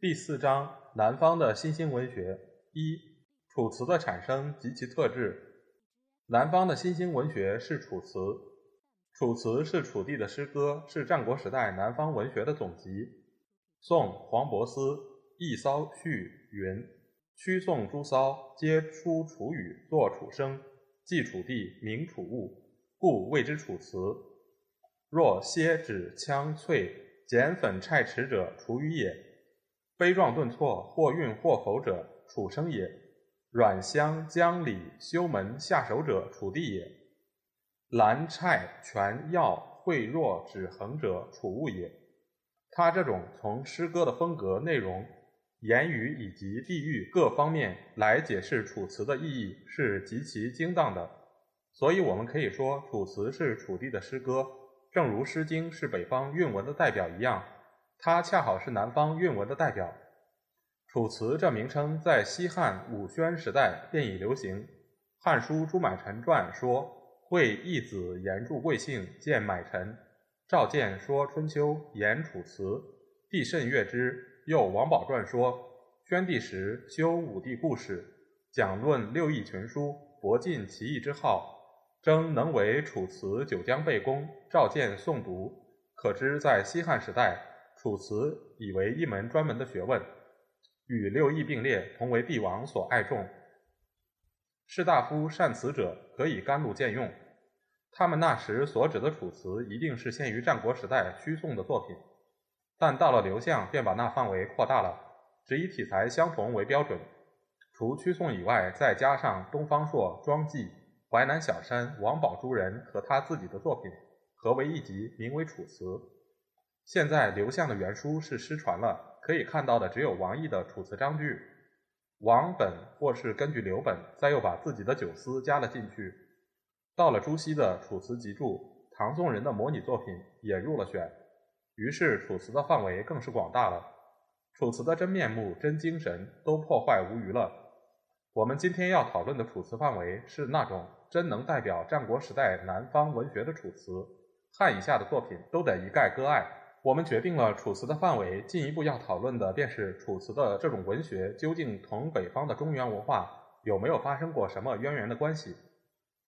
第四章：南方的新兴文学。一、楚辞的产生及其特质。南方的新兴文学是楚辞。楚辞是楚地的诗歌，是战国时代南方文学的总集。宋黄伯思《逸骚序》云：“曲宋诸骚，皆出楚语，作楚声，记楚地，明楚物。”故谓之楚辞。若蝎指枪翠，剪粉虿池者，楚语也；悲壮顿挫，或韵或否者，楚声也；阮香江里修门下手者，楚地也；兰虿泉药惠若止衡者，楚物也。他这种从诗歌的风格、内容、言语以及地域各方面来解释楚辞的意义，是极其精当的。所以，我们可以说，楚辞是楚地的诗歌，正如《诗经》是北方韵文的代表一样，它恰好是南方韵文的代表。楚辞这名称在西汉武宣时代便已流行，《汉书·朱买臣传》说：“惠义子言著贵姓，见买臣。”赵建说《春秋》言楚辞，帝甚悦之。又《王宝传》说：“宣帝时修武帝故事，讲论六艺群书，博尽其艺之好。”征能为楚辞九江备公，召见诵读，可知在西汉时代，楚辞已为一门专门的学问，与六艺并列，同为帝王所爱重。士大夫善辞者，可以甘露见用。他们那时所指的楚辞，一定是限于战国时代虚宋的作品，但到了刘向，便把那范围扩大了，只以体裁相同为标准，除屈宋以外，再加上东方朔、庄纪。淮南小山、王宝诸人和他自己的作品合为一集，名为《楚辞》。现在刘向的原书是失传了，可以看到的只有王毅的《楚辞章句》。王本或是根据刘本，再又把自己的九思加了进去。到了朱熹的《楚辞集注》，唐宋人的模拟作品也入了选，于是《楚辞》的范围更是广大了。《楚辞》的真面目、真精神都破坏无余了。我们今天要讨论的《楚辞》范围是那种。真能代表战国时代南方文学的楚辞，汉以下的作品都得一概割爱。我们决定了楚辞的范围，进一步要讨论的便是楚辞的这种文学究竟同北方的中原文化有没有发生过什么渊源的关系？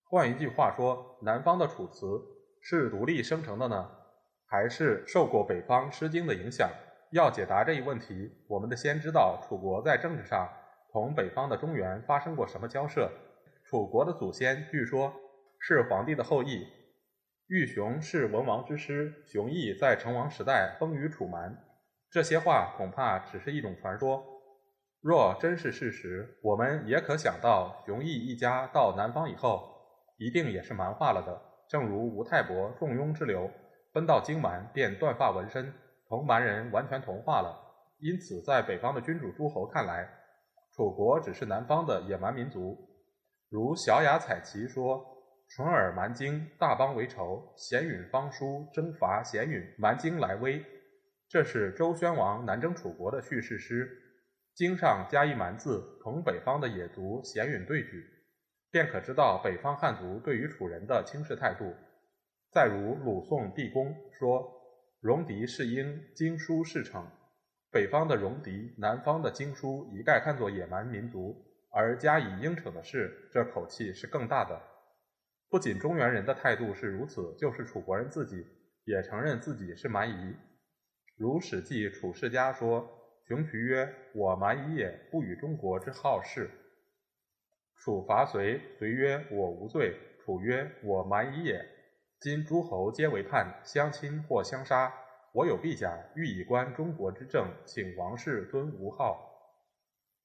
换一句话说，南方的楚辞是独立生成的呢，还是受过北方《诗经》的影响？要解答这一问题，我们得先知道楚国在政治上同北方的中原发生过什么交涉。楚国的祖先据说是皇帝的后裔，玉熊是文王之师，熊绎在成王时代封于楚蛮。这些话恐怕只是一种传说。若真是事实，我们也可想到，熊绎一家到南方以后，一定也是蛮化了的。正如吴太伯重庸之流，奔到荆蛮便断发纹身，同蛮人完全同化了。因此，在北方的君主诸侯看来，楚国只是南方的野蛮民族。如小雅采琪说：“淳尔蛮荆，大邦为仇。咸允方书征伐咸允，蛮荆来威。”这是周宣王南征楚国的叙事诗。经上加一蛮字，同北方的野族咸允对举，便可知道北方汉族对于楚人的轻视态度。再如鲁宋毕公说：“戎狄是鹰，经书是逞。”北方的戎狄，南方的经书，一概看作野蛮民族。而加以应承的是，这口气是更大的。不仅中原人的态度是如此，就是楚国人自己也承认自己是蛮夷。如《史记·楚世家》说：“熊渠曰：‘我蛮夷也，不与中国之好事。’楚伐隋，隋曰：‘我无罪。’楚曰：‘我蛮夷也。’今诸侯皆为叛，相亲或相杀。我有必甲，欲以观中国之政，请王室尊吴号。”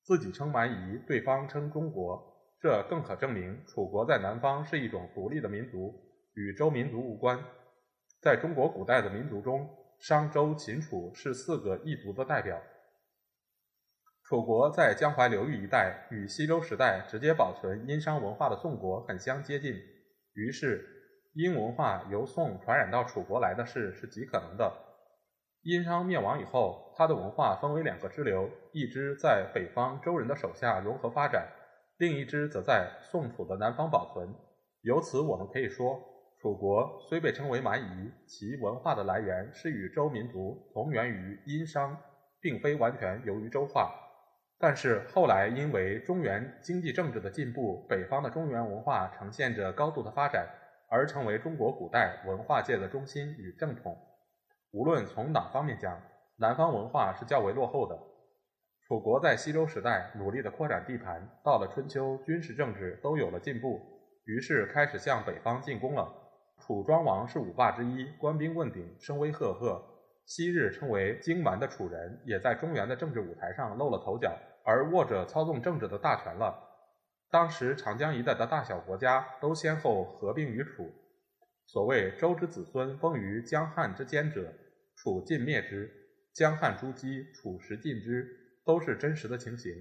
自己称蛮夷，对方称中国，这更可证明楚国在南方是一种独立的民族，与周民族无关。在中国古代的民族中，商、周、秦、楚是四个异族的代表。楚国在江淮流域一带，与西周时代直接保存殷商文化的宋国很相接近，于是殷文化由宋传染到楚国来的事是极可能的。殷商灭亡以后，它的文化分为两个支流，一支在北方周人的手下融合发展，另一支则在宋楚的南方保存。由此我们可以说，楚国虽被称为蛮夷，其文化的来源是与周民族同源于殷商，并非完全由于周化。但是后来因为中原经济政治的进步，北方的中原文化呈现着高度的发展，而成为中国古代文化界的中心与正统。无论从哪方面讲，南方文化是较为落后的。楚国在西周时代努力的扩展地盘，到了春秋，军事政治都有了进步，于是开始向北方进攻了。楚庄王是五霸之一，官兵问鼎，声威赫赫。昔日称为荆蛮的楚人，也在中原的政治舞台上露了头角，而握着操纵政治的大权了。当时长江一带的大小国家都先后合并于楚。所谓周之子孙封于江汉之间者，楚尽灭之；江汉诸姬，楚时尽之，都是真实的情形。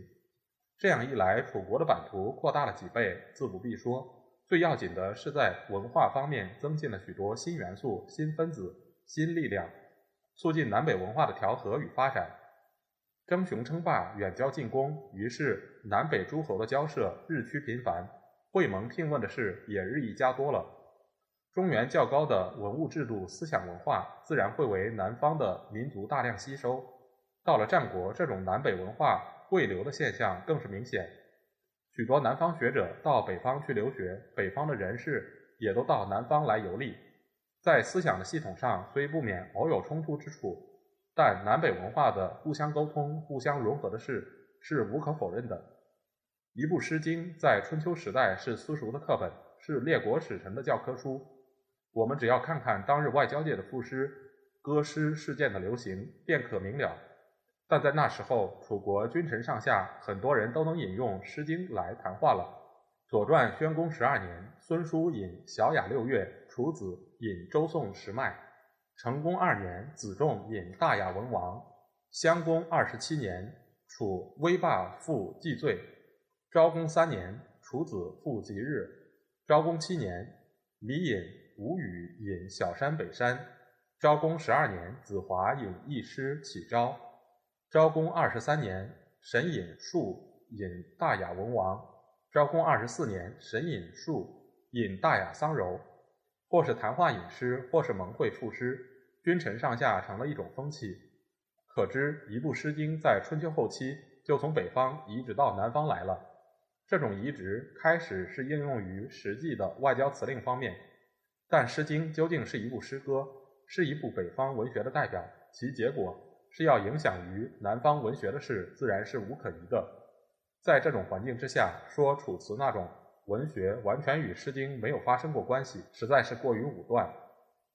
这样一来，楚国的版图扩大了几倍，自不必说。最要紧的是在文化方面增进了许多新元素、新分子、新力量。促进南北文化的调和与发展，争雄称霸，远交近攻，于是南北诸侯的交涉日趋频繁，会盟聘问的事也日益加多了。中原较高的文物制度、思想文化，自然会为南方的民族大量吸收。到了战国，这种南北文化汇流的现象更是明显，许多南方学者到北方去留学，北方的人士也都到南方来游历。在思想的系统上，虽不免偶有冲突之处，但南北文化的互相沟通、互相融合的事是无可否认的。一部《诗经》在春秋时代是私塾的课本，是列国使臣的教科书。我们只要看看当日外交界的赋诗、歌诗事件的流行，便可明了。但在那时候，楚国君臣上下很多人都能引用《诗经》来谈话了。《左传》宣公十二年，孙叔引《小雅六月》，楚子引《周颂时迈》；成公二年，子仲引《大雅文王》；襄公二十七年，楚威霸复祭罪；昭公三年，楚子复吉日；昭公七年，李引吴语引《小山北山》；昭公十二年，子华引《一诗启昭》；昭公二十三年，沈引述引《大雅文王》。昭公二十四年，神隐术引大雅桑柔，或是谈话引诗，或是蒙会赋诗，君臣上下成了一种风气。可知一部《诗经》在春秋后期就从北方移植到南方来了。这种移植开始是应用于实际的外交辞令方面，但《诗经》究竟是一部诗歌，是一部北方文学的代表，其结果是要影响于南方文学的事，自然是无可疑的。在这种环境之下，说楚辞那种文学完全与《诗经》没有发生过关系，实在是过于武断。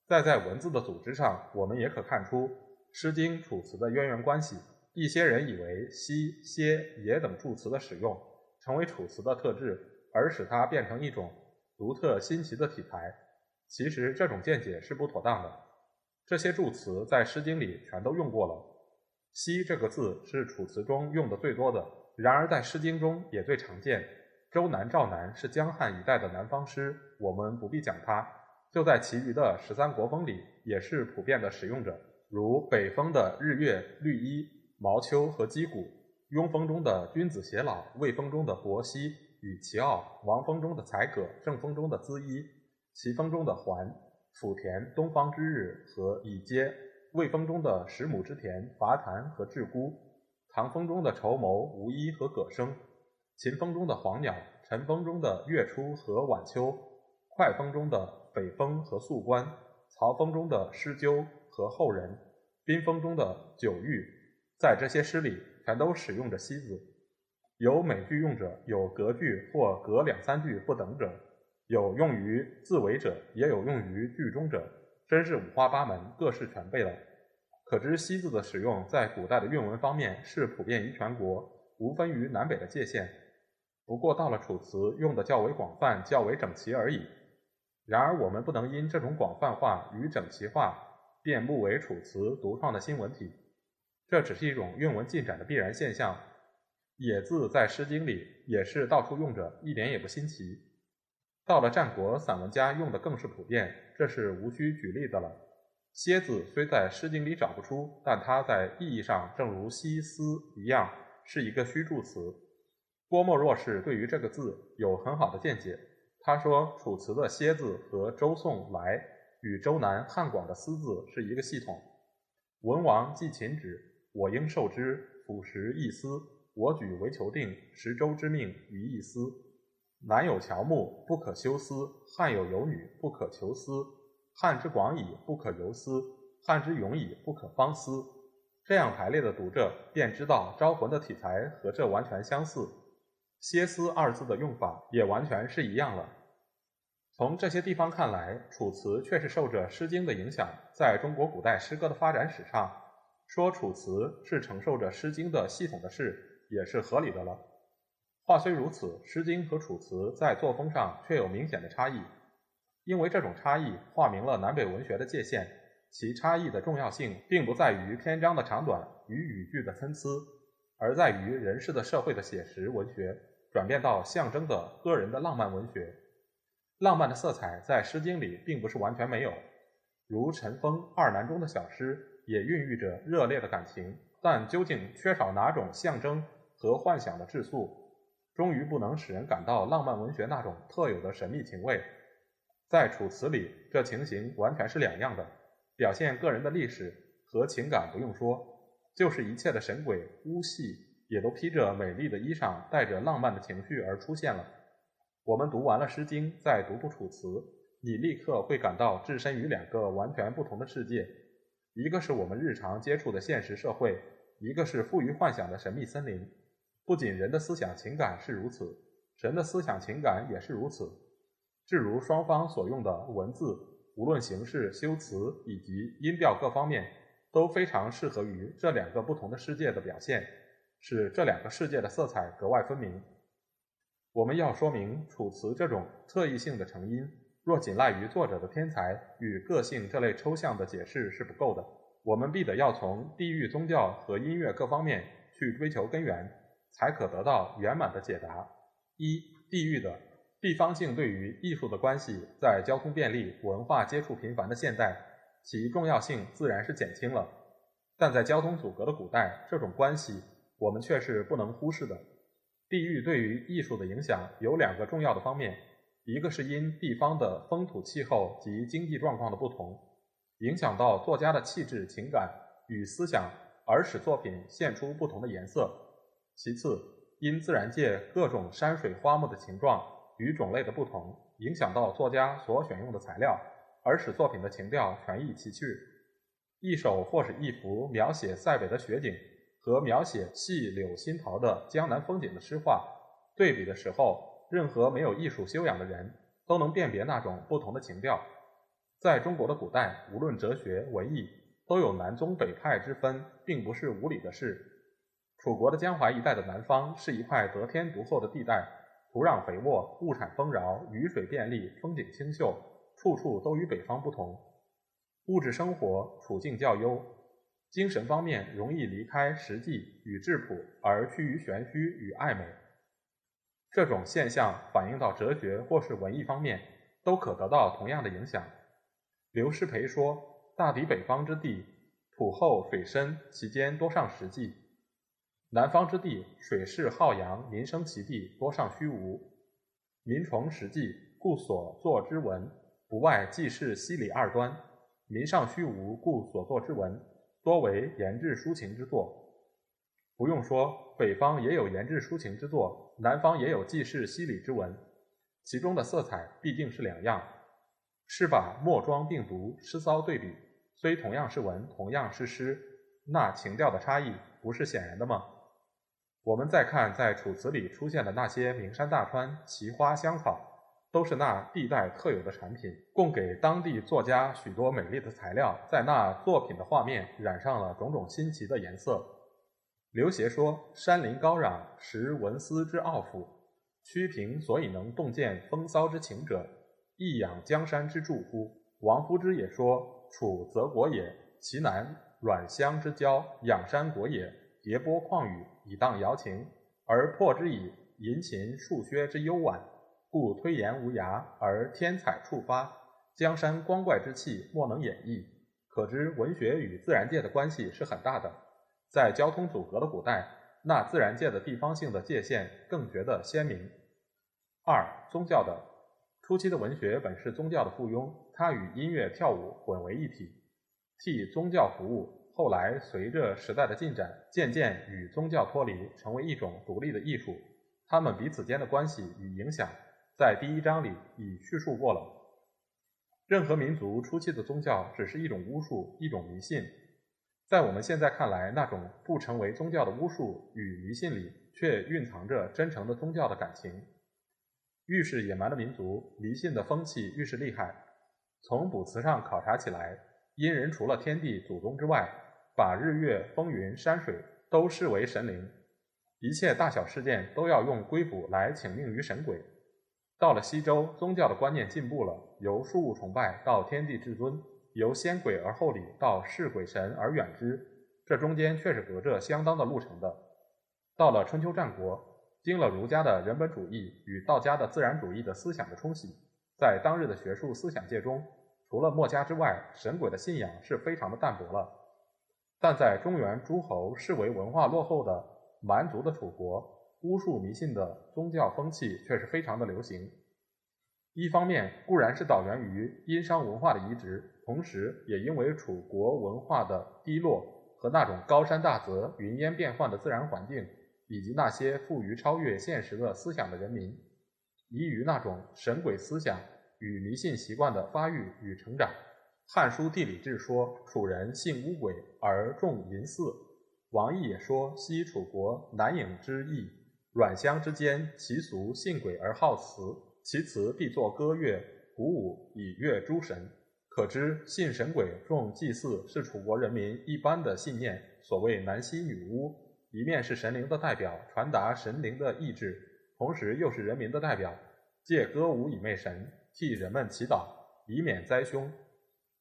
再在文字的组织上，我们也可看出《诗经》楚辞的渊源关系。一些人以为西、歇、也等助词的使用成为楚辞的特质，而使它变成一种独特新奇的体裁。其实这种见解是不妥当的。这些助词在《诗经》里全都用过了，“西”这个字是楚辞中用的最多的。然而，在《诗经》中也最常见。周南、赵南是江汉一带的南方诗，我们不必讲它。就在其余的十三国风里，也是普遍的使用者，如北风的日月、绿衣、毛秋和击鼓；庸风中的君子偕老；魏风中的伯兮与其傲；王风中的才葛；正风中的资衣；齐风中的环；府田东方之日和以阶；魏风中的十亩之田、伐檀和陟孤。唐风中的绸缪、无衣和葛生，秦风中的黄鸟，陈风中的月初和晚秋，快风中的北风和宿关，曹风中的诗鸠和后人，宾风中的九玉，在这些诗里全都使用着“西”字。有每句用者，有隔句或隔两三句不等者，有用于字尾者，也有用于句中者，真是五花八门，各式全备了。可知“西”字的使用在古代的韵文方面是普遍于全国，无分于南北的界限。不过到了楚辞，用的较为广泛、较为整齐而已。然而我们不能因这种广泛化与整齐化便目为楚辞独创的新文体。这只是一种韵文进展的必然现象。野字在《诗经》里也是到处用着，一点也不新奇。到了战国，散文家用的更是普遍，这是无需举例的了。蝎子虽在《诗经》里找不出，但它在意义上正如西斯一样，是一个虚助词。郭沫若是对于这个字有很好的见解。他说，楚辞的蝎字和周宋来与周南汉广的思字是一个系统。文王既秦止，我应受之，俯食一思。我举为求定，十周之命于一思。南有乔木，不可休思；汉有游女，不可求思。汉之广矣，不可游思；汉之永矣，不可方思。这样排列的读着，便知道招魂的题材和这完全相似。歇思二字的用法也完全是一样了。从这些地方看来，楚辞却是受着《诗经》的影响，在中国古代诗歌的发展史上，说楚辞是承受着《诗经》的系统的事。也是合理的了。话虽如此，《诗经》和《楚辞》在作风上却有明显的差异。因为这种差异划明了南北文学的界限，其差异的重要性并不在于篇章的长短与语句的参差，而在于人世的社会的写实文学转变到象征的个人的浪漫文学。浪漫的色彩在《诗经》里并不是完全没有，如陈风二南中的小诗也孕育着热烈的感情，但究竟缺少哪种象征？和幻想的质素，终于不能使人感到浪漫文学那种特有的神秘情味。在《楚辞》里，这情形完全是两样的。表现个人的历史和情感不用说，就是一切的神鬼巫戏，也都披着美丽的衣裳，带着浪漫的情绪而出现了。我们读完了《诗经》，再读读《楚辞》，你立刻会感到置身于两个完全不同的世界：一个是我们日常接触的现实社会，一个是富于幻想的神秘森林。不仅人的思想情感是如此，神的思想情感也是如此。至如双方所用的文字，无论形式、修辞以及音调各方面，都非常适合于这两个不同的世界的表现，使这两个世界的色彩格外分明。我们要说明《楚辞》这种特异性的成因，若仅赖于作者的天才与个性这类抽象的解释是不够的，我们必得要从地域、宗教和音乐各方面去追求根源。才可得到圆满的解答。一、地域的地方性对于艺术的关系，在交通便利、文化接触频繁的现代，其重要性自然是减轻了。但在交通阻隔的古代，这种关系我们却是不能忽视的。地域对于艺术的影响有两个重要的方面：一个是因地方的风土气候及经济状况的不同，影响到作家的气质、情感与思想，而使作品现出不同的颜色。其次，因自然界各种山水花木的形状与种类的不同，影响到作家所选用的材料，而使作品的情调全异其趣。一首或是一幅描写塞北的雪景和描写细柳新桃的江南风景的诗画，对比的时候，任何没有艺术修养的人都能辨别那种不同的情调。在中国的古代，无论哲学、文艺，都有南宗北派之分，并不是无理的事。楚国的江淮一带的南方是一块得天独厚的地带，土壤肥沃，物产丰饶，雨水便利，风景清秀，处处都与北方不同。物质生活处境较优，精神方面容易离开实际与质朴，而趋于玄虚与暧昧。这种现象反映到哲学或是文艺方面，都可得到同样的影响。刘师培说：“大抵北方之地，土厚水深，其间多上实际。”南方之地，水势浩洋，民生其地，多上虚无。民崇实际，故所作之文，不外既是西里二端。民上虚无，故所作之文，多为言志抒情之作。不用说，北方也有言志抒情之作，南方也有记事西里之文，其中的色彩必定是两样。是把墨庄并读，诗骚对比，虽同样是文，同样是诗，那情调的差异，不是显然的吗？我们再看，在楚辞里出现的那些名山大川、奇花香草，都是那地带特有的产品，供给当地作家许多美丽的材料，在那作品的画面染上了种种新奇的颜色。刘勰说：“山林高壤，识文思之奥府；曲平所以能洞见风骚之情者，亦养江山之助乎？”王夫之也说：“楚则国也，其南阮乡之交，仰山国也，叠波旷宇，以荡瑶情，而破之以银琴数薛之幽婉，故推言无涯，而天采触发，江山光怪之气莫能演绎。可知文学与自然界的关系是很大的。在交通阻隔的古代，那自然界的地方性的界限更觉得鲜明。二、宗教的初期的文学本是宗教的附庸，它与音乐、跳舞混为一体，替宗教服务。后来随着时代的进展，渐渐与宗教脱离，成为一种独立的艺术。他们彼此间的关系与影响，在第一章里已叙述过了。任何民族初期的宗教只是一种巫术，一种迷信。在我们现在看来，那种不成为宗教的巫术与迷信里，却蕴藏着真诚的宗教的感情。越是野蛮的民族，迷信的风气越是厉害。从卜辞上考察起来，殷人除了天地祖宗之外，把日月风云山水都视为神灵，一切大小事件都要用龟卜来请命于神鬼。到了西周，宗教的观念进步了，由树物崇拜到天地至尊。由先鬼而后礼到视鬼神而远之，这中间却是隔着相当的路程的。到了春秋战国，经了儒家的人本主义与道家的自然主义的思想的冲洗，在当日的学术思想界中，除了墨家之外，神鬼的信仰是非常的淡薄了。但在中原诸侯视为文化落后的蛮族的楚国，巫术迷信的宗教风气却是非常的流行。一方面固然是导源于殷商文化的移植。同时，也因为楚国文化的低落和那种高山大泽、云烟变幻的自然环境，以及那些富于超越现实的思想的人民，宜于那种神鬼思想与迷信习惯的发育与成长。《汉书·地理志》说：“楚人信巫鬼而重淫祀。”王毅也说：“昔楚国南郢之邑，阮乡之间，其俗信鬼而好辞，其辞必作歌乐、鼓舞以乐诸神。”可知信神鬼、重祭祀是楚国人民一般的信念。所谓男西女巫，一面是神灵的代表，传达神灵的意志，同时又是人民的代表，借歌舞以媚神，替人们祈祷，以免灾凶。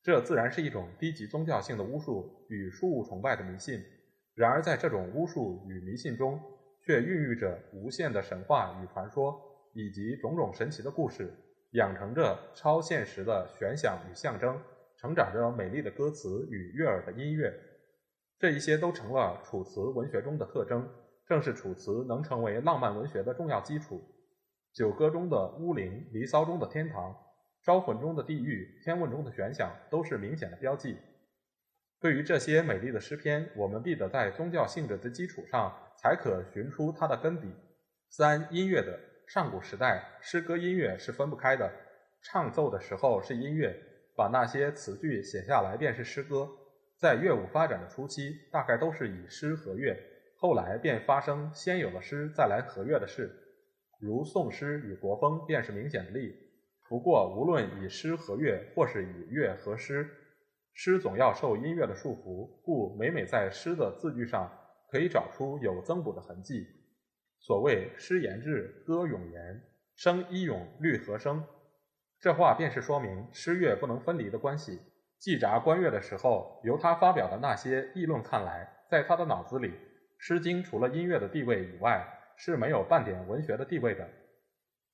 这自然是一种低级宗教性的巫术与树物崇拜的迷信。然而，在这种巫术与迷信中，却孕育着无限的神话与传说，以及种种神奇的故事。养成着超现实的玄想与象征，成长着美丽的歌词与悦耳的音乐，这一些都成了楚辞文学中的特征，正是楚辞能成为浪漫文学的重要基础。九歌中的巫灵，离骚中的天堂，招魂中的地狱，天问中的玄想，都是明显的标记。对于这些美丽的诗篇，我们必得在宗教性质的基础上，才可寻出它的根底。三音乐的。上古时代，诗歌音乐是分不开的。唱奏的时候是音乐，把那些词句写下来便是诗歌。在乐舞发展的初期，大概都是以诗和乐，后来便发生先有了诗再来和乐的事。如宋诗与国风便是明显的例。不过，无论以诗和乐，或是以乐和诗，诗总要受音乐的束缚，故每每在诗的字句上可以找出有增补的痕迹。所谓诗言志，歌咏言，声一咏，律和声。这话便是说明诗乐不能分离的关系。季札观乐的时候，由他发表的那些议论看来，在他的脑子里，《诗经》除了音乐的地位以外，是没有半点文学的地位的。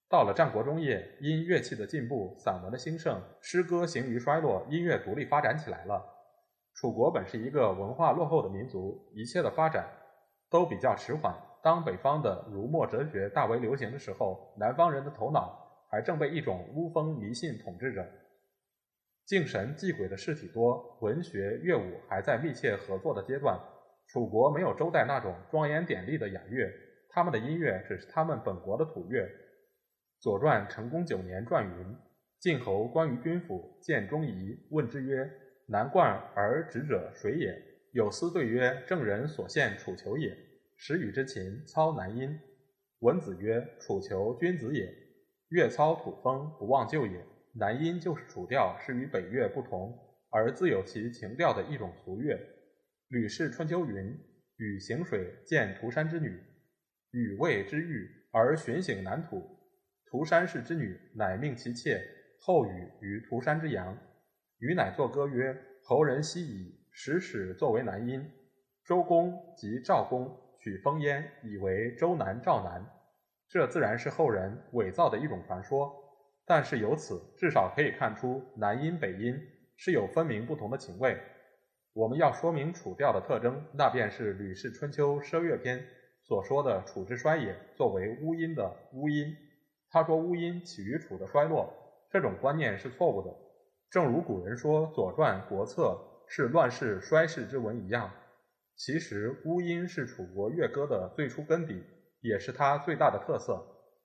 到了战国中叶，因乐器的进步，散文的兴盛，诗歌行于衰落，音乐独立发展起来了。楚国本是一个文化落后的民族，一切的发展都比较迟缓。当北方的儒墨哲学大为流行的时候，南方人的头脑还正被一种巫风迷信统治着。敬神祭鬼的事体多，文学乐舞还在密切合作的阶段。楚国没有周代那种庄严典丽的雅乐，他们的音乐只是他们本国的土乐。《左传》成公九年传云：“晋侯关于君府，见钟仪，问之曰：‘南冠而直者谁也？’有司对曰：‘郑人所献楚囚也。’”时与之琴操南音，文子曰：“楚囚君子也，乐操土风，不忘旧也。南音就是楚调，是与北乐不同，而自有其情调的一种俗乐。”《吕氏春秋》云：“禹行水见涂山之女，禹谓之玉，而寻省南土。涂山氏之女，乃命其妾后禹于涂山之阳。余乃作歌曰：“侯人西矣，始始作为南音。周公及赵公取封焉，以为周南、赵南。这自然是后人伪造的一种传说。但是由此至少可以看出，南音北音是有分明不同的情味。我们要说明楚调的特征，那便是《吕氏春秋·奢乐篇》所说的‘楚之衰也’作为乌音的巫音。他说乌音起于楚的衰落，这种观念是错误的。”正如古人说《左传》《国策》是乱世衰世之文一样，其实乌音是楚国乐歌的最初根底，也是它最大的特色。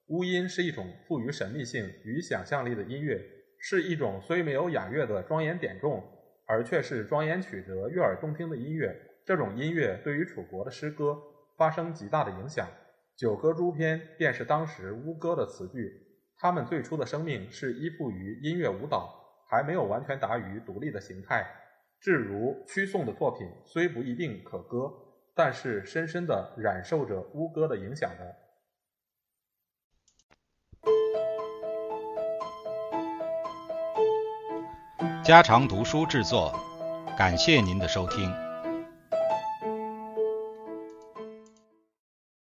乌音是一种富于神秘性与想象力的音乐，是一种虽没有雅乐的庄严典重，而却是庄严曲折、悦耳动听的音乐。这种音乐对于楚国的诗歌发生极大的影响，《九歌诸篇》便是当时乌歌的词句。它们最初的生命是依附于音乐舞蹈。还没有完全达于独立的形态，至如屈宋的作品，虽不一定可歌，但是深深的染受着巫歌的影响的。家常读书制作，感谢您的收听。